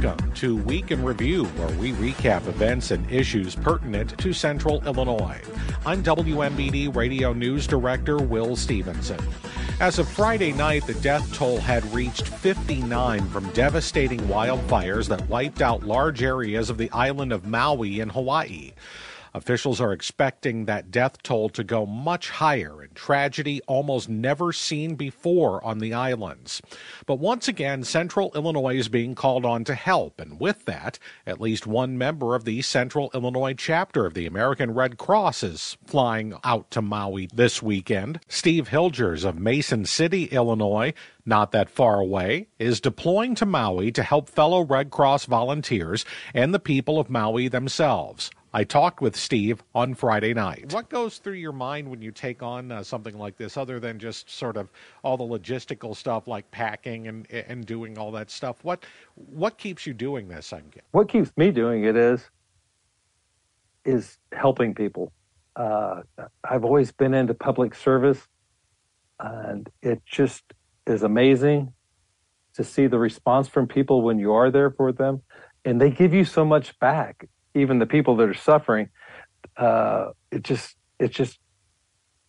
Welcome to Week in Review, where we recap events and issues pertinent to Central Illinois. I'm WMBD Radio News Director Will Stevenson. As of Friday night, the death toll had reached 59 from devastating wildfires that wiped out large areas of the island of Maui in Hawaii. Officials are expecting that death toll to go much higher in tragedy almost never seen before on the islands. But once again, Central Illinois is being called on to help, and with that, at least one member of the Central Illinois chapter of the American Red Cross is flying out to Maui this weekend. Steve Hilgers of Mason City, Illinois, not that far away, is deploying to Maui to help fellow Red Cross volunteers and the people of Maui themselves. I talked with Steve on Friday night. What goes through your mind when you take on uh, something like this, other than just sort of all the logistical stuff like packing and and doing all that stuff? What what keeps you doing this? I'm what keeps me doing it is is helping people. Uh, I've always been into public service, and it just is amazing to see the response from people when you are there for them, and they give you so much back even the people that are suffering, uh, it just it's just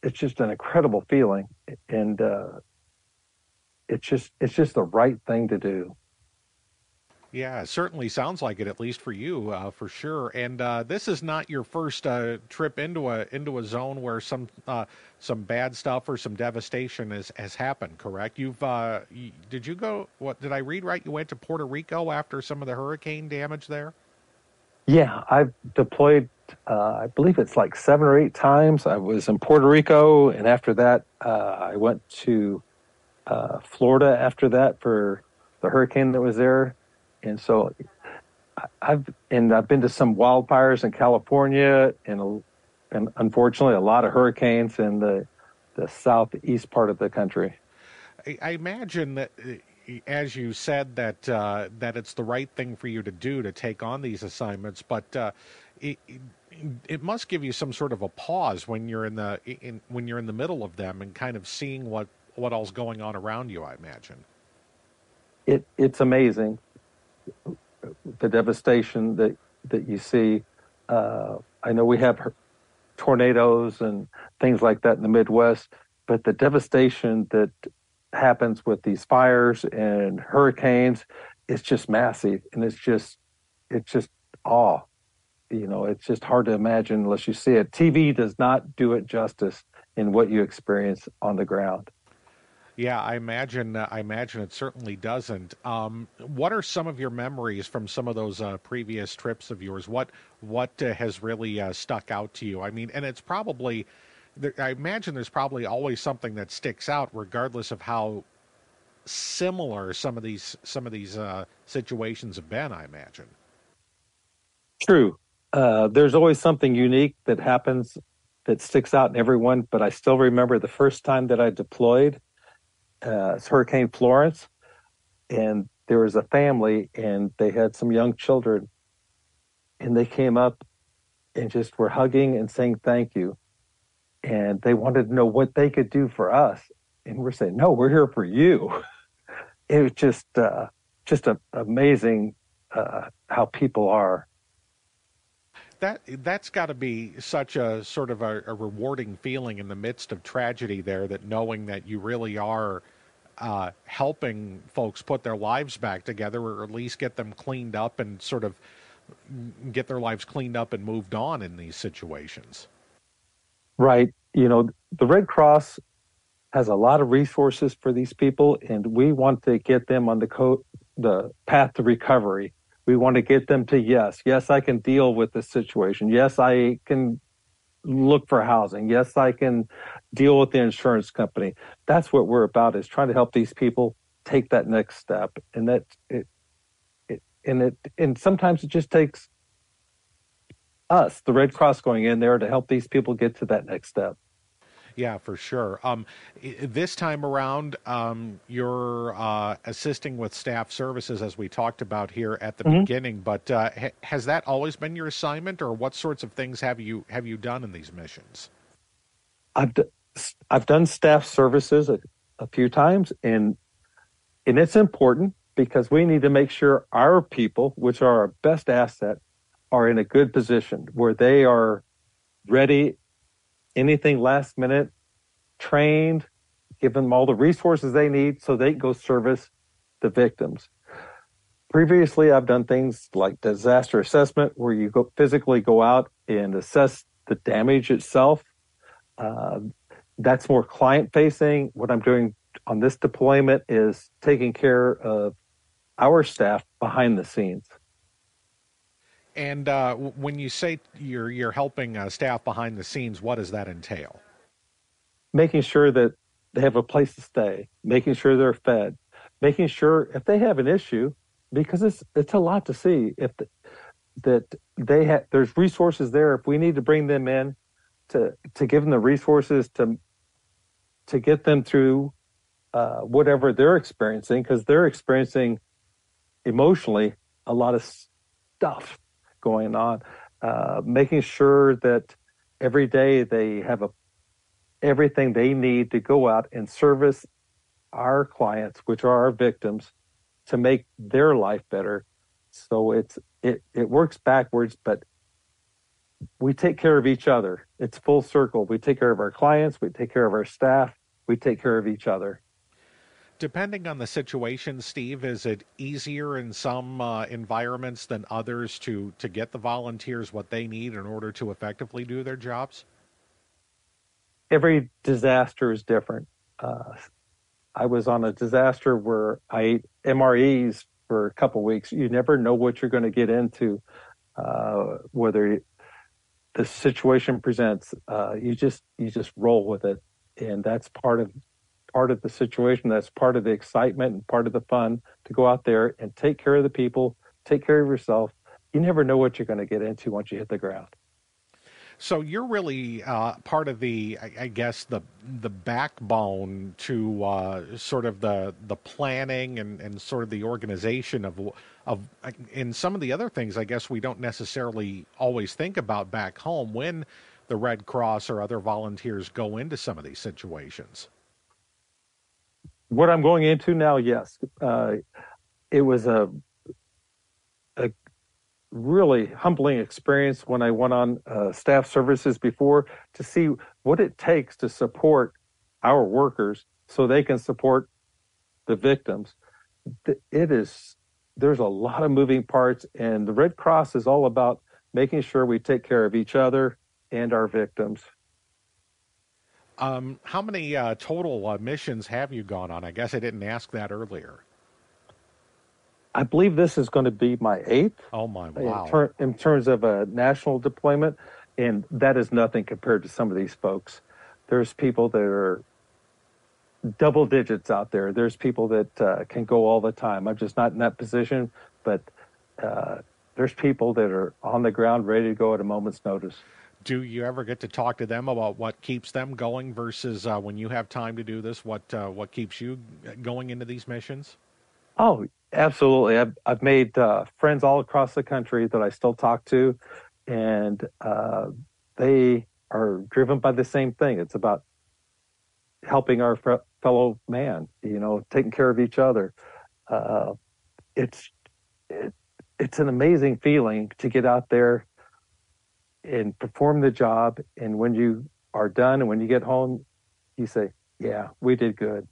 it's just an incredible feeling, and uh, it's just it's just the right thing to do. Yeah, certainly sounds like it, at least for you, uh, for sure. And uh, this is not your first uh, trip into a into a zone where some uh, some bad stuff or some devastation has, has happened. Correct? You've uh, did you go? What did I read right? You went to Puerto Rico after some of the hurricane damage there. Yeah, I've deployed. Uh, I believe it's like seven or eight times. I was in Puerto Rico, and after that, uh, I went to uh, Florida. After that, for the hurricane that was there, and so I've and I've been to some wildfires in California, and and unfortunately, a lot of hurricanes in the the southeast part of the country. I imagine that as you said that uh, that it's the right thing for you to do to take on these assignments, but uh, it, it must give you some sort of a pause when you're in the in, when you're in the middle of them and kind of seeing what what all's going on around you. I imagine it it's amazing the devastation that that you see. Uh, I know we have tornadoes and things like that in the Midwest, but the devastation that happens with these fires and hurricanes it's just massive and it's just it's just awe you know it's just hard to imagine unless you see it tv does not do it justice in what you experience on the ground yeah, I imagine. Uh, I imagine it certainly doesn't. Um, what are some of your memories from some of those uh, previous trips of yours? What what uh, has really uh, stuck out to you? I mean, and it's probably I imagine there's probably always something that sticks out, regardless of how similar some of these some of these uh, situations have been. I imagine. True. Uh, there's always something unique that happens that sticks out in everyone. But I still remember the first time that I deployed. Uh, it's Hurricane Florence, and there was a family, and they had some young children, and they came up and just were hugging and saying thank you and they wanted to know what they could do for us. And we're saying, no, we're here for you. It was just, uh, just a, amazing uh, how people are. That that's got to be such a sort of a, a, rewarding feeling in the midst of tragedy. There, that knowing that you really are uh, helping folks put their lives back together, or at least get them cleaned up and sort of get their lives cleaned up and moved on in these situations. Right. You know, the Red Cross has a lot of resources for these people, and we want to get them on the co- the path to recovery. We want to get them to yes, yes, I can deal with this situation. Yes, I can look for housing. Yes, I can deal with the insurance company. That's what we're about is trying to help these people take that next step. And that it, it and it and sometimes it just takes us, the Red Cross, going in there to help these people get to that next step. Yeah, for sure. Um, this time around, um, you're uh, assisting with staff services, as we talked about here at the mm-hmm. beginning. But uh, ha- has that always been your assignment, or what sorts of things have you have you done in these missions? I've d- I've done staff services a, a few times, and and it's important because we need to make sure our people, which are our best asset, are in a good position where they are ready, anything last minute, trained, give them all the resources they need so they can go service the victims. Previously, I've done things like disaster assessment where you go physically go out and assess the damage itself. Uh, that's more client facing. What I'm doing on this deployment is taking care of our staff behind the scenes. And uh, when you say you're you're helping uh, staff behind the scenes, what does that entail? Making sure that they have a place to stay, making sure they're fed, making sure if they have an issue, because it's it's a lot to see if the, that they have there's resources there if we need to bring them in to to give them the resources to to get them through uh, whatever they're experiencing because they're experiencing emotionally a lot of stuff going on uh, making sure that every day they have a everything they need to go out and service our clients which are our victims to make their life better. So it's it it works backwards, but we take care of each other. It's full circle. We take care of our clients, we take care of our staff, we take care of each other. Depending on the situation, Steve, is it easier in some uh, environments than others to to get the volunteers what they need in order to effectively do their jobs? Every disaster is different. Uh, I was on a disaster where I ate MREs for a couple weeks. You never know what you're going to get into, uh, whether the situation presents. Uh, you just you just roll with it, and that's part of part of the situation. That's part of the excitement and part of the fun to go out there and take care of the people, take care of yourself. You never know what you're going to get into once you hit the ground. So you're really uh, part of the, I, guess, the the backbone to uh, sort of the the planning and, and sort of the organization of of in some of the other things. I guess we don't necessarily always think about back home when the Red Cross or other volunteers go into some of these situations. What I'm going into now, yes, uh, it was a a really humbling experience when I went on uh, staff services before to see what it takes to support our workers so they can support the victims. It is, there's a lot of moving parts, and the Red Cross is all about making sure we take care of each other and our victims. Um, how many uh, total uh, missions have you gone on? I guess I didn't ask that earlier. I believe this is going to be my eighth. Oh my wow! In, ter- in, terms of a national deployment, and that is nothing compared to some of these folks. There's people that are double digits out there. There's people that uh, can go all the time. I'm just not in that position, but uh, there's people that are on the ground ready to go at a moment's notice. Do you ever get to talk to them about what keeps them going versus uh, when you have time to do this? What uh, what keeps you going into these missions? Oh Absolutely. I've, I've made uh, friends all across the country that I still talk to, and uh, they are driven by the same thing. It's about helping our fellow man, you know, taking care of each other. Uh, it's it, it's an amazing feeling to get out there and perform the job. And when you are done and when you get home, you say, "Yeah, we did good."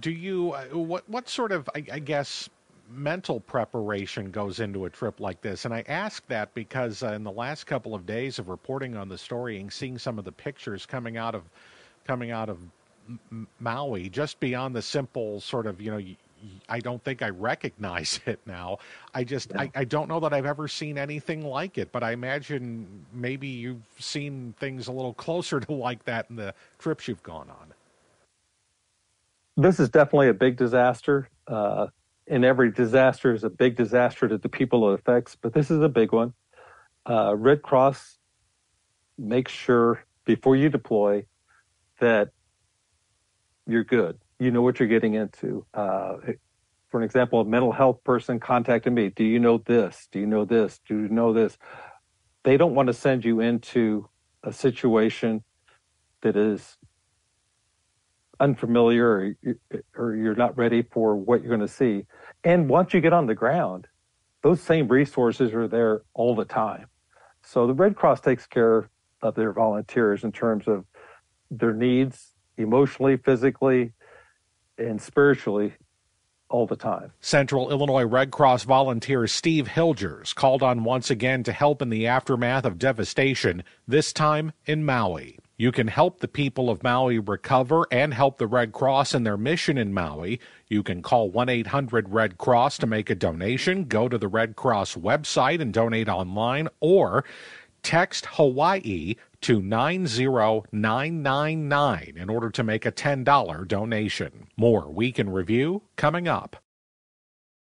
do you uh, what what sort of I, I, guess mental preparation goes into a trip like this and i ask that because uh, in the last couple of days of reporting on the story and seeing some of the pictures coming out of coming out of maui just beyond the simple sort of you know I don't think I recognize it now. I just I, I don't know that I've ever seen anything like it, but I imagine maybe you've seen things a little closer to like that in the trips you've gone on this is definitely a big disaster. Uh, and every disaster is a big disaster to the people it affects, but this is a big one. Uh, Red Cross makes sure before you deploy that you're good. You know what you're getting into. Uh, for an example, a mental health person contacted me. Do you know this? Do you know this? Do you know this? They don't want to send you into a situation that is unfamiliar or, or you're not ready for what you're going to see. And once you get on the ground, those same resources are there all the time. So the Red Cross takes care of their volunteers in terms of their needs emotionally, physically, and spiritually all the time. Central Illinois Red Cross volunteer Steve Hilgers called on once again to help in the aftermath of devastation, this time in Maui. You can help the people of Maui recover and help the Red Cross in their mission in Maui. You can call 1 800 Red Cross to make a donation, go to the Red Cross website and donate online, or text Hawaii to 90999 in order to make a $10 donation. More Week in Review coming up.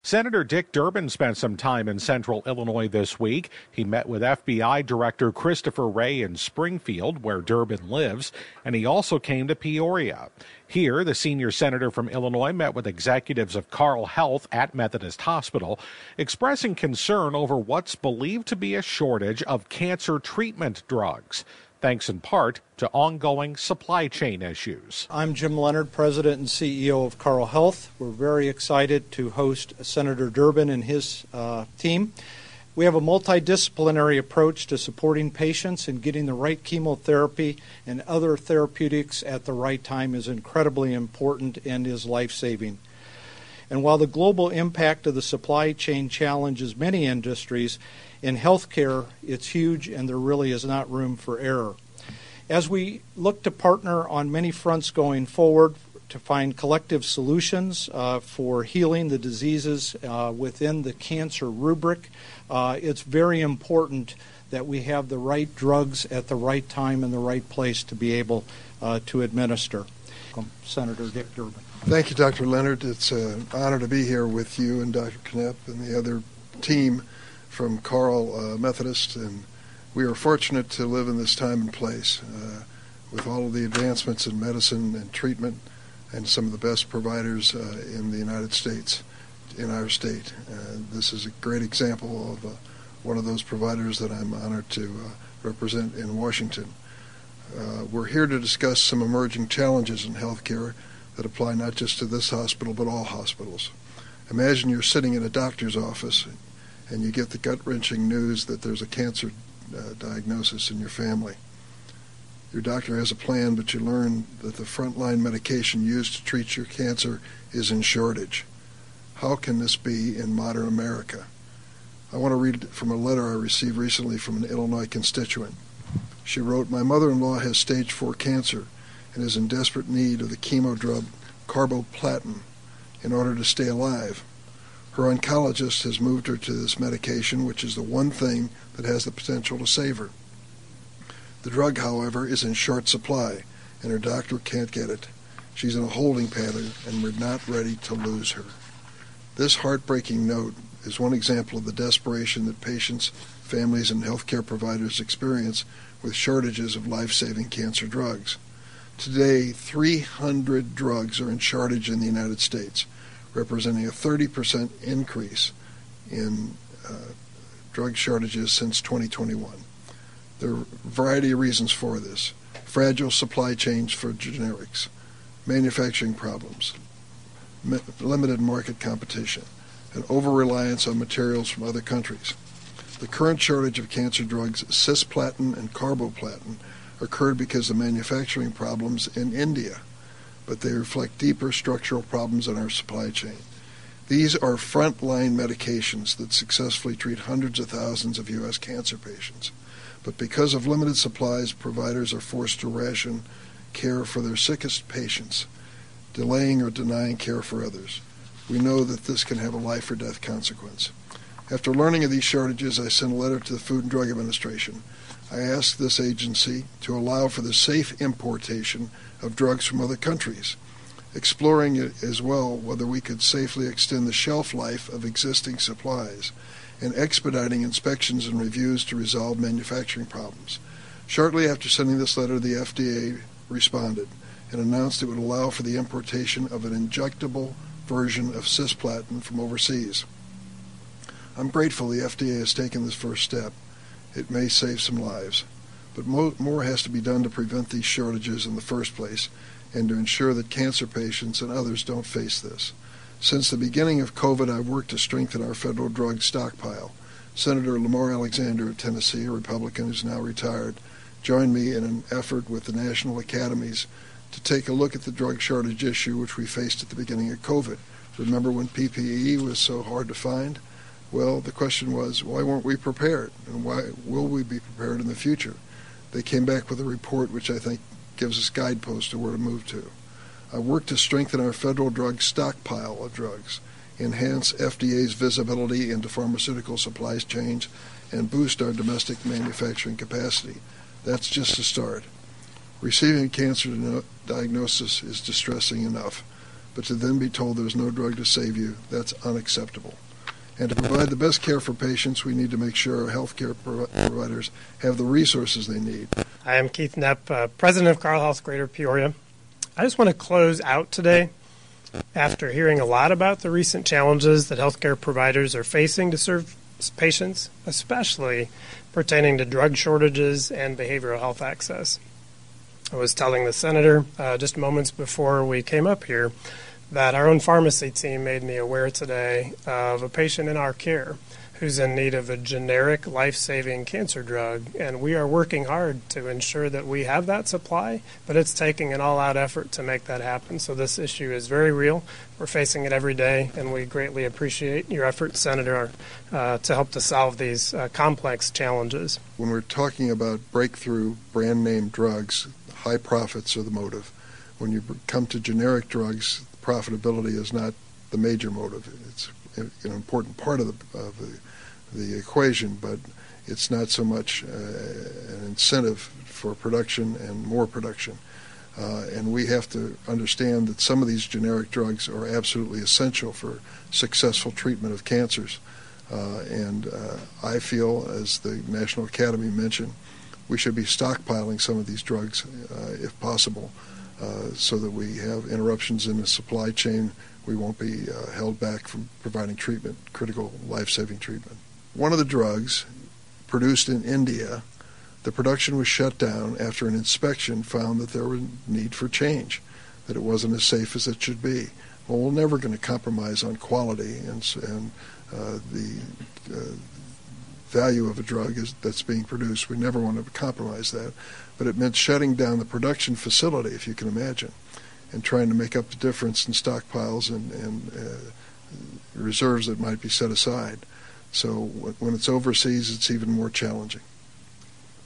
Senator Dick Durbin spent some time in central Illinois this week. He met with FBI Director Christopher Wray in Springfield, where Durbin lives, and he also came to Peoria. Here, the senior senator from Illinois met with executives of Carle Health at Methodist Hospital, expressing concern over what's believed to be a shortage of cancer treatment drugs thanks in part to ongoing supply chain issues. I'm Jim Leonard, President and CEO of Carle Health. We're very excited to host Senator Durbin and his uh, team. We have a multidisciplinary approach to supporting patients and getting the right chemotherapy and other therapeutics at the right time is incredibly important and is life saving. And while the global impact of the supply chain challenges many industries, in healthcare, it's huge and there really is not room for error. As we look to partner on many fronts going forward to find collective solutions uh, for healing the diseases uh, within the cancer rubric, uh, it's very important that we have the right drugs at the right time and the right place to be able uh, to administer. Senator Dick Durbin. Thank you, Dr. Leonard. It's an honor to be here with you and Dr. Knepp and the other team from Carle uh, Methodist, and we are fortunate to live in this time and place uh, with all of the advancements in medicine and treatment and some of the best providers uh, in the United States, in our state. this is a great example of uh, one of those providers that I'm honored to uh, represent in Washington. Uh, we're here to discuss some emerging challenges in healthcare that apply not just to this hospital but all hospitals. Imagine you're sitting in a doctor's office and you get the gut wrenching news that there's a cancer uh, diagnosis in your family. Your doctor has a plan, but you learn that the frontline medication used to treat your cancer is in shortage. How can this be in modern America? I want to read from a letter I received recently from an Illinois constituent. She wrote, My mother in law has stage 4 cancer and is in desperate need of the chemo drug carboplatin in order to stay alive. Her oncologist has moved her to this medication, which is the one thing that has the potential to save her. The drug, however, is in short supply, and her doctor can't get it. She's in a holding pattern, and we're not ready to lose her. This heartbreaking note is one example of the desperation that patients, families, and healthcare providers experience with shortages of life saving cancer drugs. Today, 300 drugs are in shortage in the United States, representing a 30% increase in uh, drug shortages since 2021. There are a variety of reasons for this fragile supply chains for generics, manufacturing problems, limited market competition, and over reliance on materials from other countries. The current shortage of cancer drugs, cisplatin and carboplatin, occurred because of manufacturing problems in India, but they reflect deeper structural problems in our supply chain. These are frontline medications that successfully treat hundreds of thousands of U.S. cancer patients. But because of limited supplies, providers are forced to ration care for their sickest patients, delaying or denying care for others. We know that this can have a life or death consequence. After learning of these shortages, I sent a letter to the Food and Drug Administration I asked this agency to allow for the safe importation of drugs from other countries, exploring as well whether we could safely extend the shelf life of existing supplies, and expediting inspections and reviews to resolve manufacturing problems. Shortly after sending this letter, the FDA responded and announced it would allow for the importation of an injectable version of cisplatin from overseas. I'm grateful the FDA has taken this first step it may save some lives. But mo- more has to be done to prevent these shortages in the first place, and to ensure that cancer patients and others don't face this. Since the beginning of COVID, I've worked to strengthen our federal drug stockpile. Senator Lamar Alexander of Tennessee, a Republican who's now retired, joined me in an effort with the national academies to take a look at the drug shortage issue which we faced at the beginning of COVID. Remember when PPE was so hard to find? Well, the question was, why weren't we prepared? And why will we be prepared in the future? They came back with a report which I think gives us guideposts to where to move to. I worked to strengthen our federal drug stockpile of drugs, enhance FDA's visibility into pharmaceutical supplies chains, and boost our domestic manufacturing capacity. That's just a start. Receiving a cancer diagnosis is distressing enough, but to then be told there's no drug to save you, that's unacceptable. And to provide the best care for patients, we need to make sure healthcare providers have the resources they need. I am Keith Knepp, uh, president of Carle Health Greater Peoria. I just want to close out today after hearing a lot about the recent challenges that healthcare providers are facing to serve patients, especially pertaining to drug shortages and behavioral health access. I was telling the senator uh, just moments before we came up here that our own pharmacy team made me aware today of a patient in our care who's in need of a generic life saving cancer drug. And we are working hard to ensure that we have that supply, but it's taking an all out effort to make that happen. So this issue is very real. We're facing it every day, and we greatly appreciate your efforts, Senator, uh, to help to solve these uh, complex challenges. When we're talking about breakthrough brand name drugs, high profits are the motive. When you come to generic drugs, profitability is not the major motive. It's an important part of the, of the, the equation, but it's not so much uh, an incentive for production and more production. Uh, and we have to understand that some of these generic drugs are absolutely essential for successful treatment of cancers. Uh, and uh, I feel, as the National Academy mentioned, we should be stockpiling some of these drugs uh, if possible so that we have interruptions in the supply chain. We won't be uh, held back from providing treatment, critical life saving treatment. One of the drugs produced in India, the production was shut down after an inspection found that there was need for change, that it wasn't as safe as it should be. Well, we're never going to compromise on quality and, and uh, the uh, value of a drug is, that's being produced. We never want to compromise that. But it meant shutting down the production facility, if you can imagine, and trying to make up the difference in stockpiles and, and uh, reserves that might be set aside. So when it's overseas, it's even more challenging.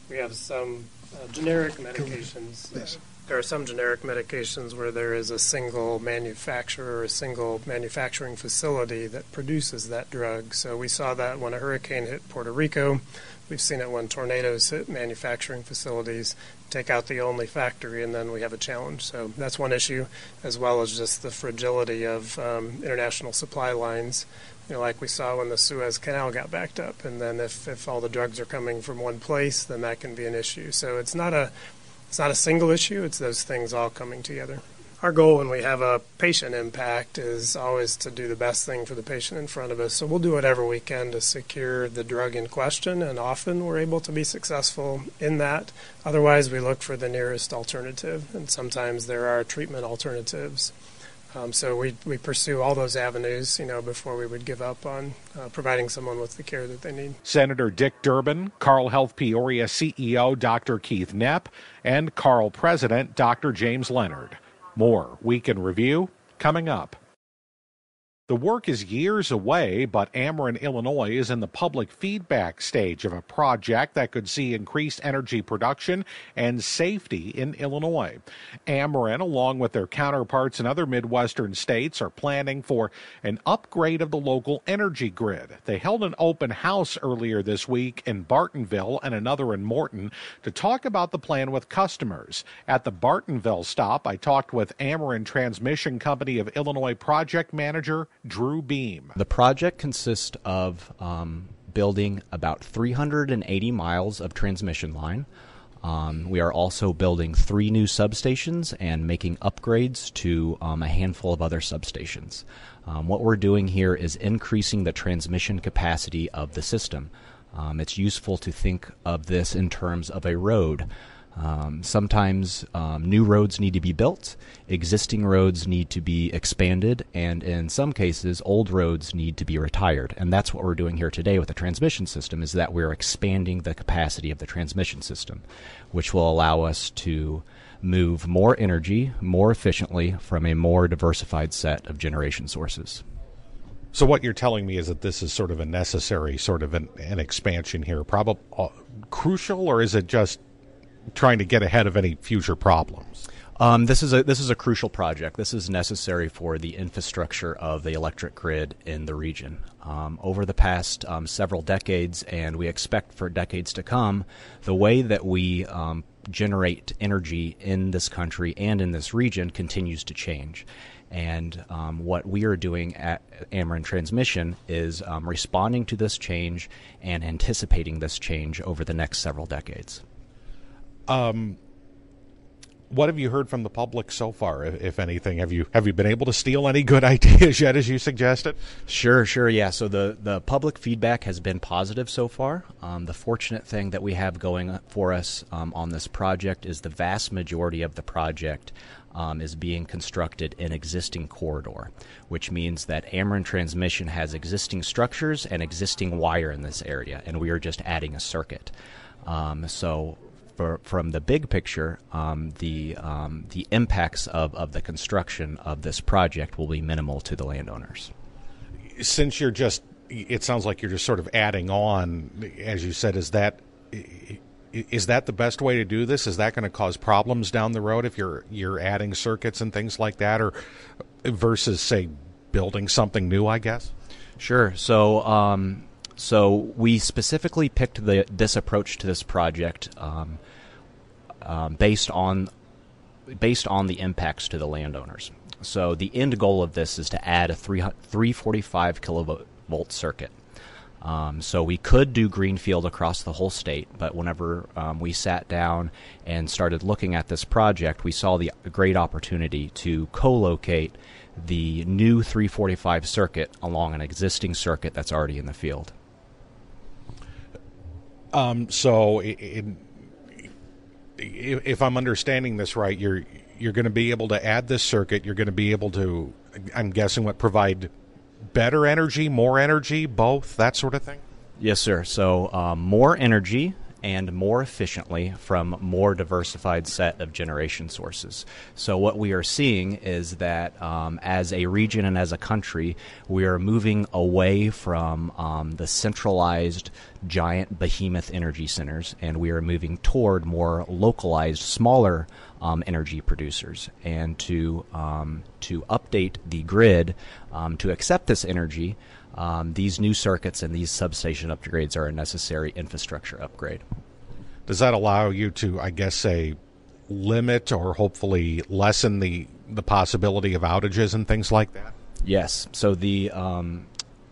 We have some uh, generic medications. Yes there are some generic medications where there is a single manufacturer or a single manufacturing facility that produces that drug. So we saw that when a hurricane hit Puerto Rico. We've seen it when tornadoes hit manufacturing facilities, take out the only factory, and then we have a challenge. So that's one issue, as well as just the fragility of um, international supply lines. You know, like we saw when the Suez Canal got backed up, and then if, if all the drugs are coming from one place, then that can be an issue. So it's not a it's not a single issue, it's those things all coming together. Our goal when we have a patient impact is always to do the best thing for the patient in front of us. So we'll do whatever we can to secure the drug in question, and often we're able to be successful in that. Otherwise, we look for the nearest alternative, and sometimes there are treatment alternatives. Um, so we, we pursue all those avenues, you know, before we would give up on uh, providing someone with the care that they need. Senator Dick Durbin, Carle Health Peoria CEO Dr. Keith Knepp, and Carle President Dr. James Leonard. More Week in Review coming up. The work is years away, but Ameren, Illinois is in the public feedback stage of a project that could see increased energy production and safety in Illinois. Ameren, along with their counterparts in other Midwestern states, are planning for an upgrade of the local energy grid. They held an open house earlier this week in Bartonville and another in Morton to talk about the plan with customers. At the Bartonville stop, I talked with Ameren Transmission Company of Illinois project manager Drew Beam. The project consists of um, building about 380 miles of transmission line. Um, we are also building three new substations and making upgrades to um, a handful of other substations. Um, what we're doing here is increasing the transmission capacity of the system. Um, it's useful to think of this in terms of a road. Um, sometimes um, new roads need to be built, existing roads need to be expanded, and in some cases, old roads need to be retired. And that's what we're doing here today with the transmission system: is that we're expanding the capacity of the transmission system, which will allow us to move more energy more efficiently from a more diversified set of generation sources. So what you're telling me is that this is sort of a necessary sort of an, an expansion here, probably uh, crucial, or is it just trying to get ahead of any future problems? Um, this is a this is a crucial project. This is necessary for the infrastructure of the electric grid in the region. Um, over the past um, several decades, and we expect for decades to come, the way that we um, generate energy in this country and in this region continues to change. And um, what we are doing at Ameren Transmission is um, responding to this change and anticipating this change over the next several decades. Um, what have you heard from the public so far, if anything? Have you have you been able to steal any good ideas yet, as you suggested? Sure, sure, yeah. So the the public feedback has been positive so far. Um, the fortunate thing that we have going for us um, on this project is the vast majority of the project um, is being constructed in existing corridor, which means that Ameren Transmission has existing structures and existing wire in this area, and we are just adding a circuit. Um, so for, from the big picture, um, the um, the impacts of, of the construction of this project will be minimal to the landowners. Since you're just, it sounds like you're just sort of adding on, as you said. Is that is that the best way to do this? Is that going to cause problems down the road if you're you're adding circuits and things like that, or versus say building something new? I guess. Sure. So um, so we specifically picked the, this approach to this project um, um, based on based on the impacts to the landowners. So the end goal of this is to add a 3, 345 kilovolt circuit. Um, so we could do greenfield across the whole state, but whenever um, we sat down and started looking at this project, we saw the great opportunity to co-locate the new 345 circuit along an existing circuit that's already in the field. Um, so, if I'm understanding this right, you're you're going to be able to add this circuit. You're going to be able to, I'm guessing, what provide better energy, more energy, both that sort of thing. Yes, sir. So um, more energy and more efficiently from more diversified set of generation sources. So what we are seeing is that um, as a region and as a country, we are moving away from um, the centralized giant behemoth energy centers, and we are moving toward more localized, smaller um, energy producers. And to um, to update the grid um, to accept this energy, um, these new circuits and these substation upgrades are a necessary infrastructure upgrade. Does that allow you to, I guess, say, limit or hopefully lessen the the possibility of outages and things like that? Yes. So the um,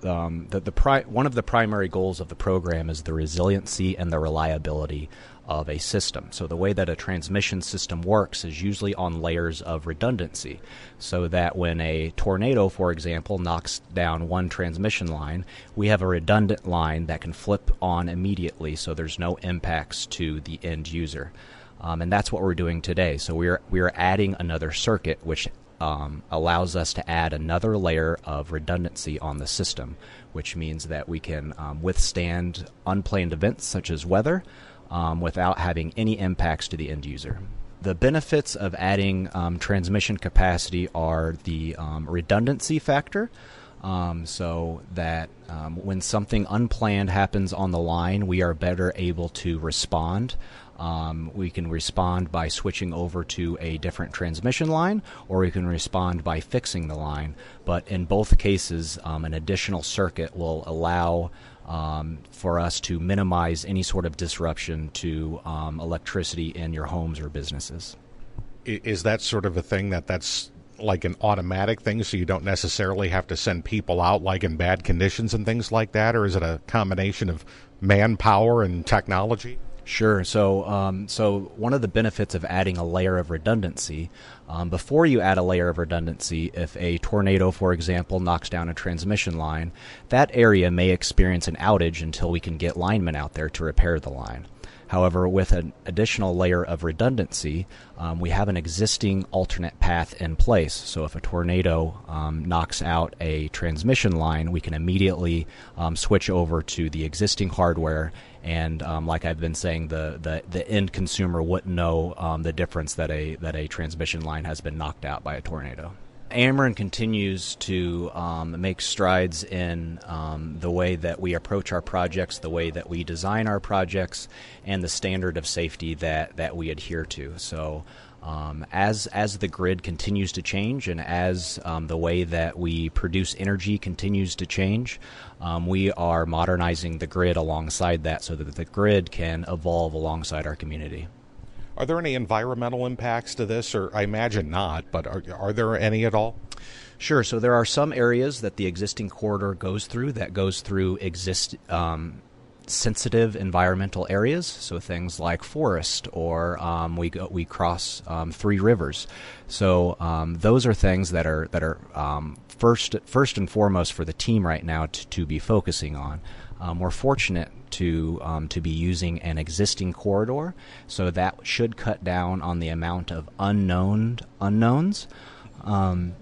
um, the, the pri- one of the primary goals of the program is the resiliency and the reliability of a system. So the way that a transmission system works is usually on layers of redundancy, so that when a tornado, for example, knocks down one transmission line, we have a redundant line that can flip on immediately, so there's no impacts to the end user. Um, and that's what we're doing today. So we're we're adding another circuit, which um, allows us to add another layer of redundancy on the system, which means that we can um, withstand unplanned events such as weather, um, without having any impacts to the end user. The benefits of adding um, transmission capacity are the um, redundancy factor. Um, so that um, when something unplanned happens on the line, we are better able to respond. Um, we can respond by switching over to a different transmission line, or we can respond by fixing the line. But in both cases, um, an additional circuit will allow um, for us to minimize any sort of disruption to um, electricity in your homes or businesses. Is that sort of a thing that that's like an automatic thing, so you don't necessarily have to send people out like in bad conditions and things like that, or is it a combination of manpower and technology? Sure. So, um, so one of the benefits of adding a layer of redundancy, um, before you add a layer of redundancy, if a tornado, for example, knocks down a transmission line, that area may experience an outage until we can get linemen out there to repair the line. However, with an additional layer of redundancy, um, we have an existing alternate path in place. So if a tornado um, knocks out a transmission line, we can immediately um, switch over to the existing hardware. And um, like I've been saying, the, the, the end consumer wouldn't know um, the difference that a that a transmission line has been knocked out by a tornado. Ameren continues to um, make strides in um, the way that we approach our projects, the way that we design our projects, and the standard of safety that, that we adhere to. So, um, as as the grid continues to change, and as um, the way that we produce energy continues to change, um, we are modernizing the grid alongside that, so that the grid can evolve alongside our community. Are there any environmental impacts to this, or I imagine not, but are, are there any at all? Sure. So there are some areas that the existing corridor goes through that goes through exist um, sensitive environmental areas. So things like forest, or um, we go, we cross um, three rivers. So um, those are things that are that are um, first first and foremost for the team right now to, to be focusing on. Um, we're fortunate to um, to be using an existing corridor, so that should cut down on the amount of unknown unknowns. Um,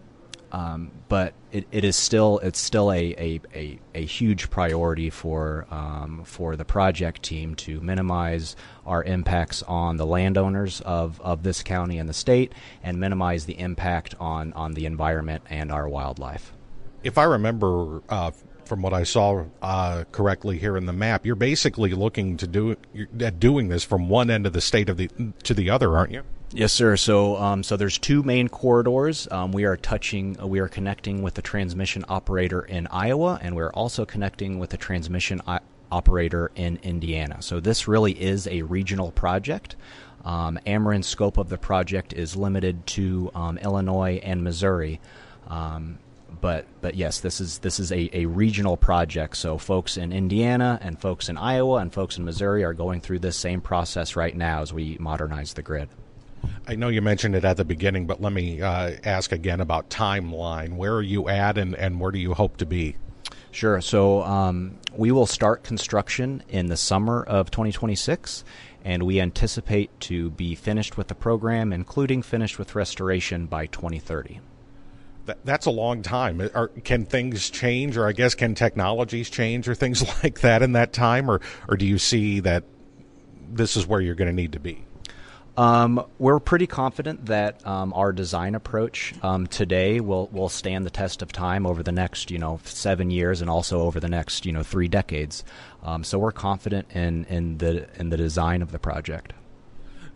um, but it, it is still it's still a, a, a, a huge priority for um, for the project team to minimize our impacts on the landowners of, of this county and the state, and minimize the impact on, on the environment and our wildlife. If I remember uh, from what I saw uh, correctly here in the map, you're basically looking to do at doing this from one end of the state of the to the other, aren't you? Yes, sir. So, um, so there's two main corridors. Um, we are touching, uh, we are connecting with the transmission operator in Iowa, and we're also connecting with the transmission I- operator in Indiana. So this really is a regional project. Um, Ameren's scope of the project is limited to um, Illinois and Missouri. Um, but but yes, this is this is a, a regional project. So folks in Indiana and folks in Iowa and folks in Missouri are going through this same process right now as we modernize the grid. I know you mentioned it at the beginning, but let me uh, ask again about timeline. Where are you at, and, and where do you hope to be? Sure. So um, we will start construction in the summer of 2026, and we anticipate to be finished with the program, including finished with restoration by 2030 that, that's a long time. Are, can things change, or I guess can technologies change, or things like that in that time, or or do you see that this is where you're going to need to be? Um, we're pretty confident that um, our design approach um, today will will stand the test of time over the next you know seven years and also over the next you know three decades. Um, so we're confident in in the in the design of the project.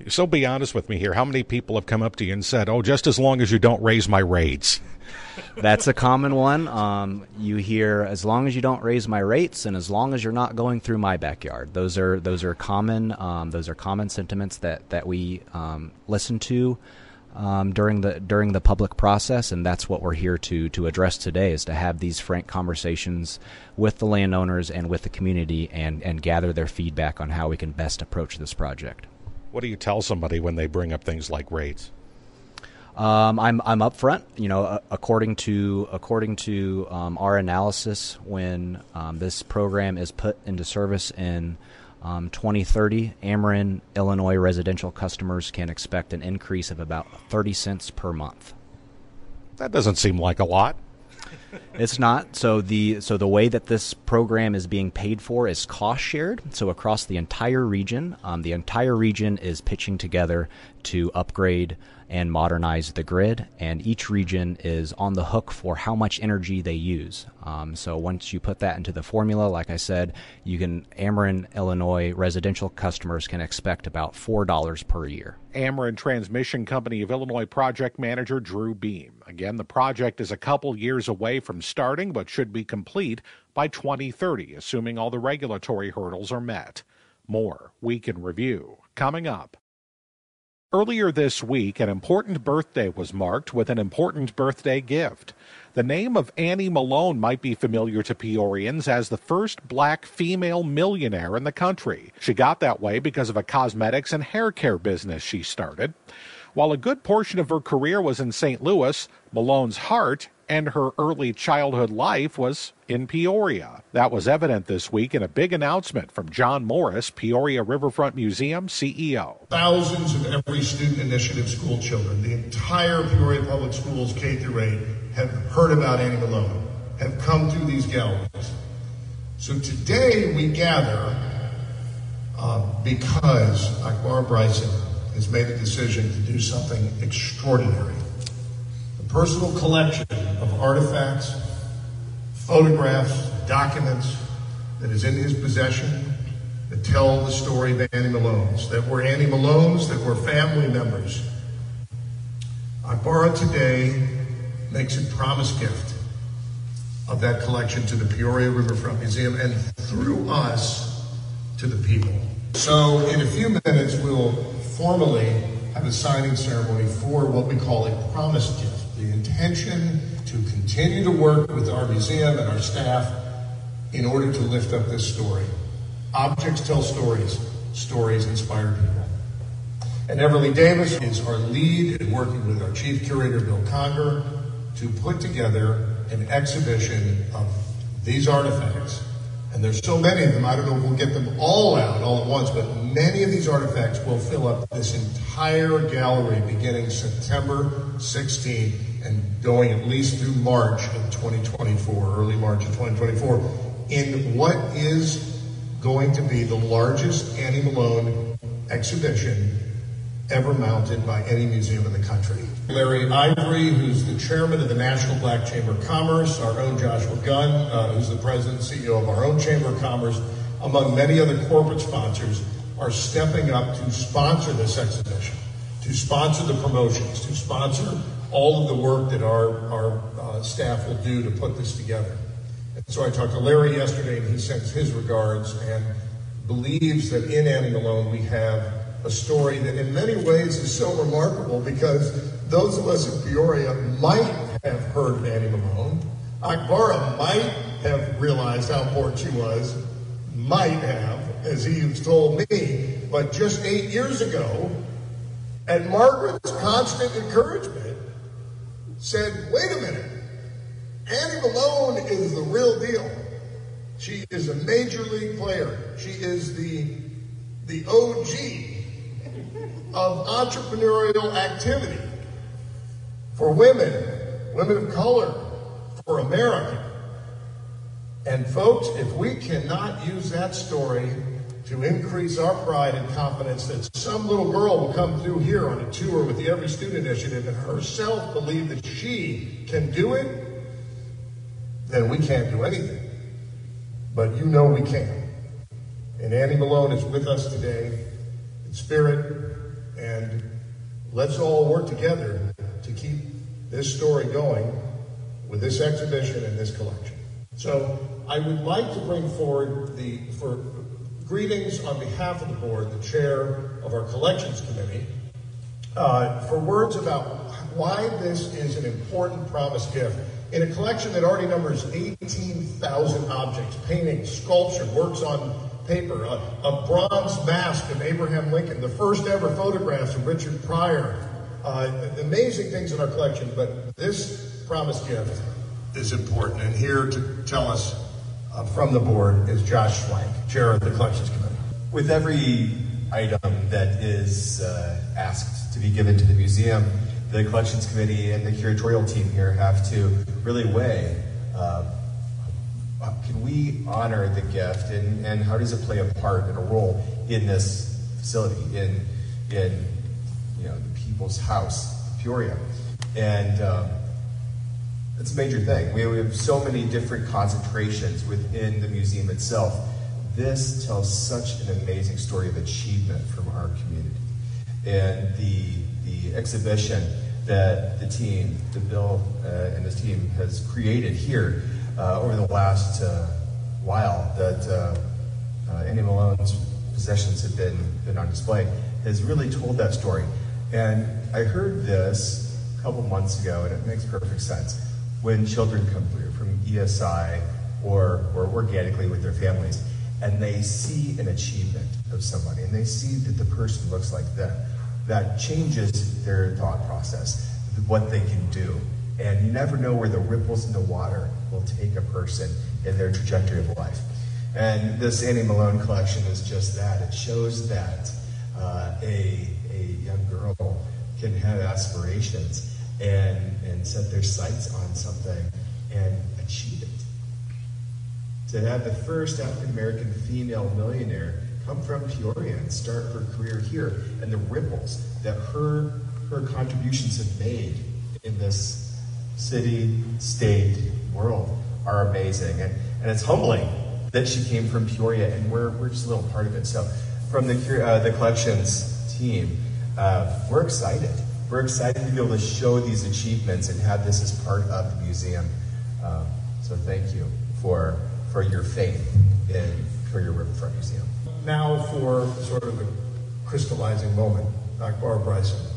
So be honest with me here. How many people have come up to you and said, "Oh, just as long as you don't raise my rates"? That's a common one. Um, you hear, "As long as you don't raise my rates, and as long as you're not going through my backyard." Those are those are common. Um, those are common sentiments that that we um, listen to. Um, during the during the public process, and that's what we're here to to address today: is to have these frank conversations with the landowners and with the community, and and gather their feedback on how we can best approach this project. What do you tell somebody when they bring up things like rates? Um, I'm I'm upfront. You know, according to according to um, our analysis, when um, this program is put into service in um, 2030, Ameren, Illinois residential customers can expect an increase of about 30 cents per month. That doesn't seem like a lot it's not. So the so the way that this program is being paid for is cost shared. So across the entire region, um, the entire region is pitching together to upgrade and modernize the grid, and each region is on the hook for how much energy they use. Um, so once you put that into the formula, like I said, you can Ameren, Illinois residential customers can expect about four dollars per year. Ameren Transmission Company of Illinois project manager Drew Beam. Again, the project is a couple years away from starting, but should be complete by 2030, assuming all the regulatory hurdles are met. More Week in Review coming up. Earlier this week, an important birthday was marked with an important birthday gift. The name of Annie Malone might be familiar to Peorians as the first black female millionaire in the country. She got that way because of a cosmetics and hair care business she started. While a good portion of her career was in St. Louis, Malone's heart and her early childhood life was in Peoria. That was evident this week in a big announcement from John Morris, Peoria Riverfront Museum CEO. Thousands of Every Student Initiative school children, the entire Peoria Public Schools K through 8, have heard about Annie Malone, have come through these galleries. So today we gather uh, because Akbar Bryson has made a decision to do something extraordinary The personal collection of artifacts, photographs, documents that is in his possession that tell the story of Annie Malone's, that were Annie Malone's, that were family members. Akbar today makes a promise gift of that collection to the Peoria Riverfront Museum and through us to the people. So in a few minutes, we'll formally have a signing ceremony for what we call a promise gift the intention to continue to work with our museum and our staff in order to lift up this story. Objects tell stories, stories inspire people. And Everly Davis is our lead in working with our chief curator, Bill Conger, to put together an exhibition of these artifacts and there's so many of them, I don't know if we'll get them all out all at once, but many of these artifacts will fill up this entire gallery beginning September 16th and going at least through March of 2024, early March of 2024, in what is going to be the largest Annie Malone exhibition ever mounted by any museum in the country. Larry Ivory, who's the chairman of the National Black Chamber of Commerce, our own Joshua Gunn, uh, who's the president and CEO of our own Chamber of Commerce, among many other corporate sponsors, are stepping up to sponsor this exhibition, to sponsor the promotions, to sponsor all of the work that our, our uh, staff will do to put this together. And so I talked to Larry yesterday, and he sends his regards and believes that in Annie Malone we have a story that in many ways is so remarkable because those of us in Peoria might have heard Annie Malone. Akbara might have realized how important she was, might have, as he has told me, but just eight years ago, and Margaret's constant encouragement said, wait a minute, Annie Malone is the real deal. She is a major league player. She is the, the OG of entrepreneurial activity for women, women of color, for America. And folks, if we cannot use that story to increase our pride and confidence that some little girl will come through here on a tour with the Every Student Initiative and herself believe that she can do it, then we can't do anything. But you know we can. And Annie Malone is with us today in spirit, and let's all work together to keep this story going with this exhibition and this collection. So I would like to bring forward the, for greetings on behalf of the board, the chair of our collections committee, uh, for words about why this is an important promise gift in a collection that already numbers 18,000 objects, paintings, sculpture, works on paper, a, a, bronze mask of Abraham Lincoln, the first ever photographs of Richard Pryor. Uh, amazing things in our collection, but this promised gift is important. And here to tell us uh, from the board is Josh Schwank, chair of the collections committee. With every item that is uh, asked to be given to the museum, the collections committee and the curatorial team here have to really weigh uh, can we honor the gift and, and how does it play a part and a role in this facility, in, in you know, the people's house, Peoria? And um, it's a major thing. We, have so many different concentrations within the museum itself. This tells such an amazing story of achievement from our community. And the, the exhibition that the team, the Bill uh, and his team has created here uh, over the last uh, while that uh, uh, Annie Malone's possessions have been, been on display has really told that story. And I heard this a couple months ago, and it makes perfect sense. When children come through from ESI or, or organically with their families, and they see an achievement of somebody, and they see that the person looks like them, that changes their thought process, what they can do. And you never know where the ripples in the water will take a person in their trajectory of life. And this Annie Malone collection is just that. It shows that uh, a, a young girl can have aspirations and, and set their sights on something and achieve it. To have the first African American female millionaire come from Peoria and start her career here, and the ripples that her her contributions have made in this city, state, world are amazing. And, and it's humbling that she came from Peoria, and we're, we're just a little part of it. So, from the, uh, the collections team, uh, we're excited. We're excited to be able to show these achievements and have this as part of the museum. Um, so, thank you for, for your faith in Peoria Riverfront Museum. Now, for sort of a crystallizing moment, Akbar Bryson.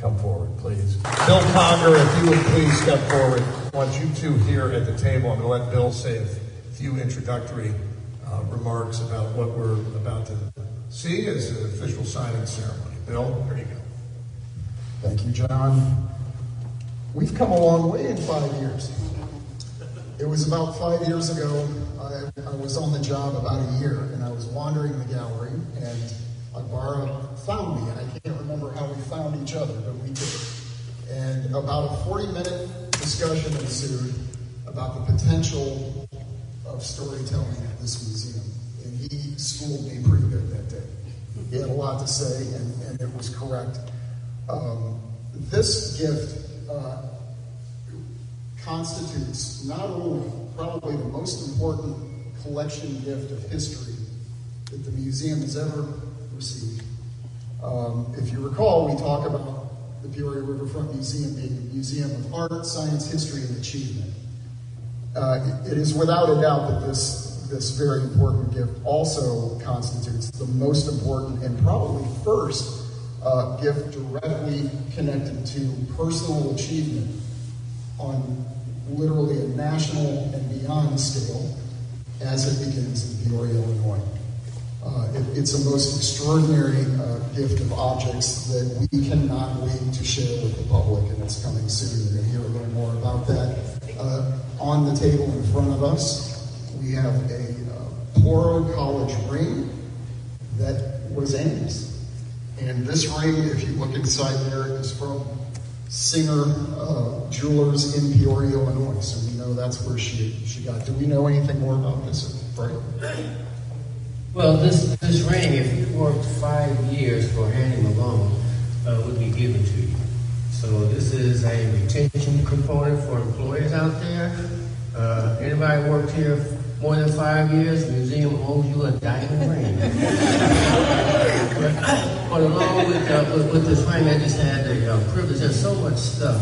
Come forward, please. Bill Conger, if you would please step forward. I want you two here at the table. I'm going to let Bill say a few introductory uh, remarks about what we're about to see as an official signing ceremony. Bill, there you go. Thank you, John. We've come a long way in five years. It was about five years ago. I, I was on the job about a year, and I was wandering the gallery, and Akbara found me, and I can't remember how we found each other, but we did. And about a 40-minute discussion ensued about the potential of storytelling at this museum. And he schooled me pretty good that day. He had a lot to say, and, and it was correct. Um, this gift uh, constitutes not only probably the most important collection gift of history that the museum has ever received. Um, if you recall, we talk about the Peoria Riverfront Museum being a museum of art, science, history, and achievement. Uh, it, is without a doubt that this, this very important gift also constitutes the most important and probably first uh, gift directly connected to personal achievement on literally a national and beyond scale as it begins in Peoria, Illinois. Uh, it, it's a most extraordinary uh, gift of objects that we cannot wait to share with the public, and it's coming soon. You're going to hear a little more about that. Uh, on the table in front of us, we have a uh, Poro College ring that was Annie's. And this ring, if you look inside there, is from Singer uh, Jewelers in Peoria, Illinois. So we know that's where she, she got. Do we know anything more about this, Right. Well, this, this ring, if you worked five years for Annie Malone, uh, would be given to you. So this is a retention component for employees out there. Uh, anybody worked here more than five years, the museum owes you a diamond ring. but, along with, uh, with, with, this ring, I just had the uh, privilege. There's so much stuff,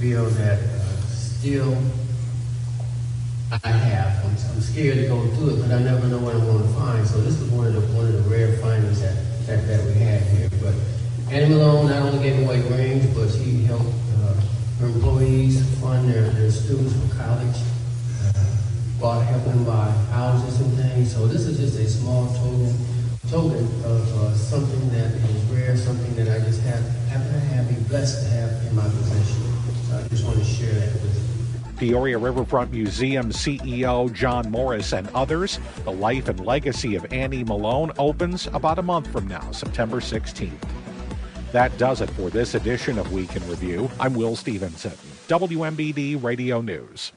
Bill, that uh, still I have. I'm, I'm, scared to go through it, but I never know what I'm going to find. So this was one of the one of the rare findings that, that, that we had here. But Annie Malone not only gave away rings, but she helped uh, her employees fund their, their students for college bought, helping them buy houses and things. So this is just a small token, token of uh, something that is rare, something that I just have, happen to have, be blessed to have in my possession. So I just want to share that with you. Peoria Riverfront Museum CEO John Morris and others. The life and legacy of Annie Malone opens about a month from now, September 16th. That does it for this edition of Week in Review. I'm Will Stevenson, WMBD Radio News.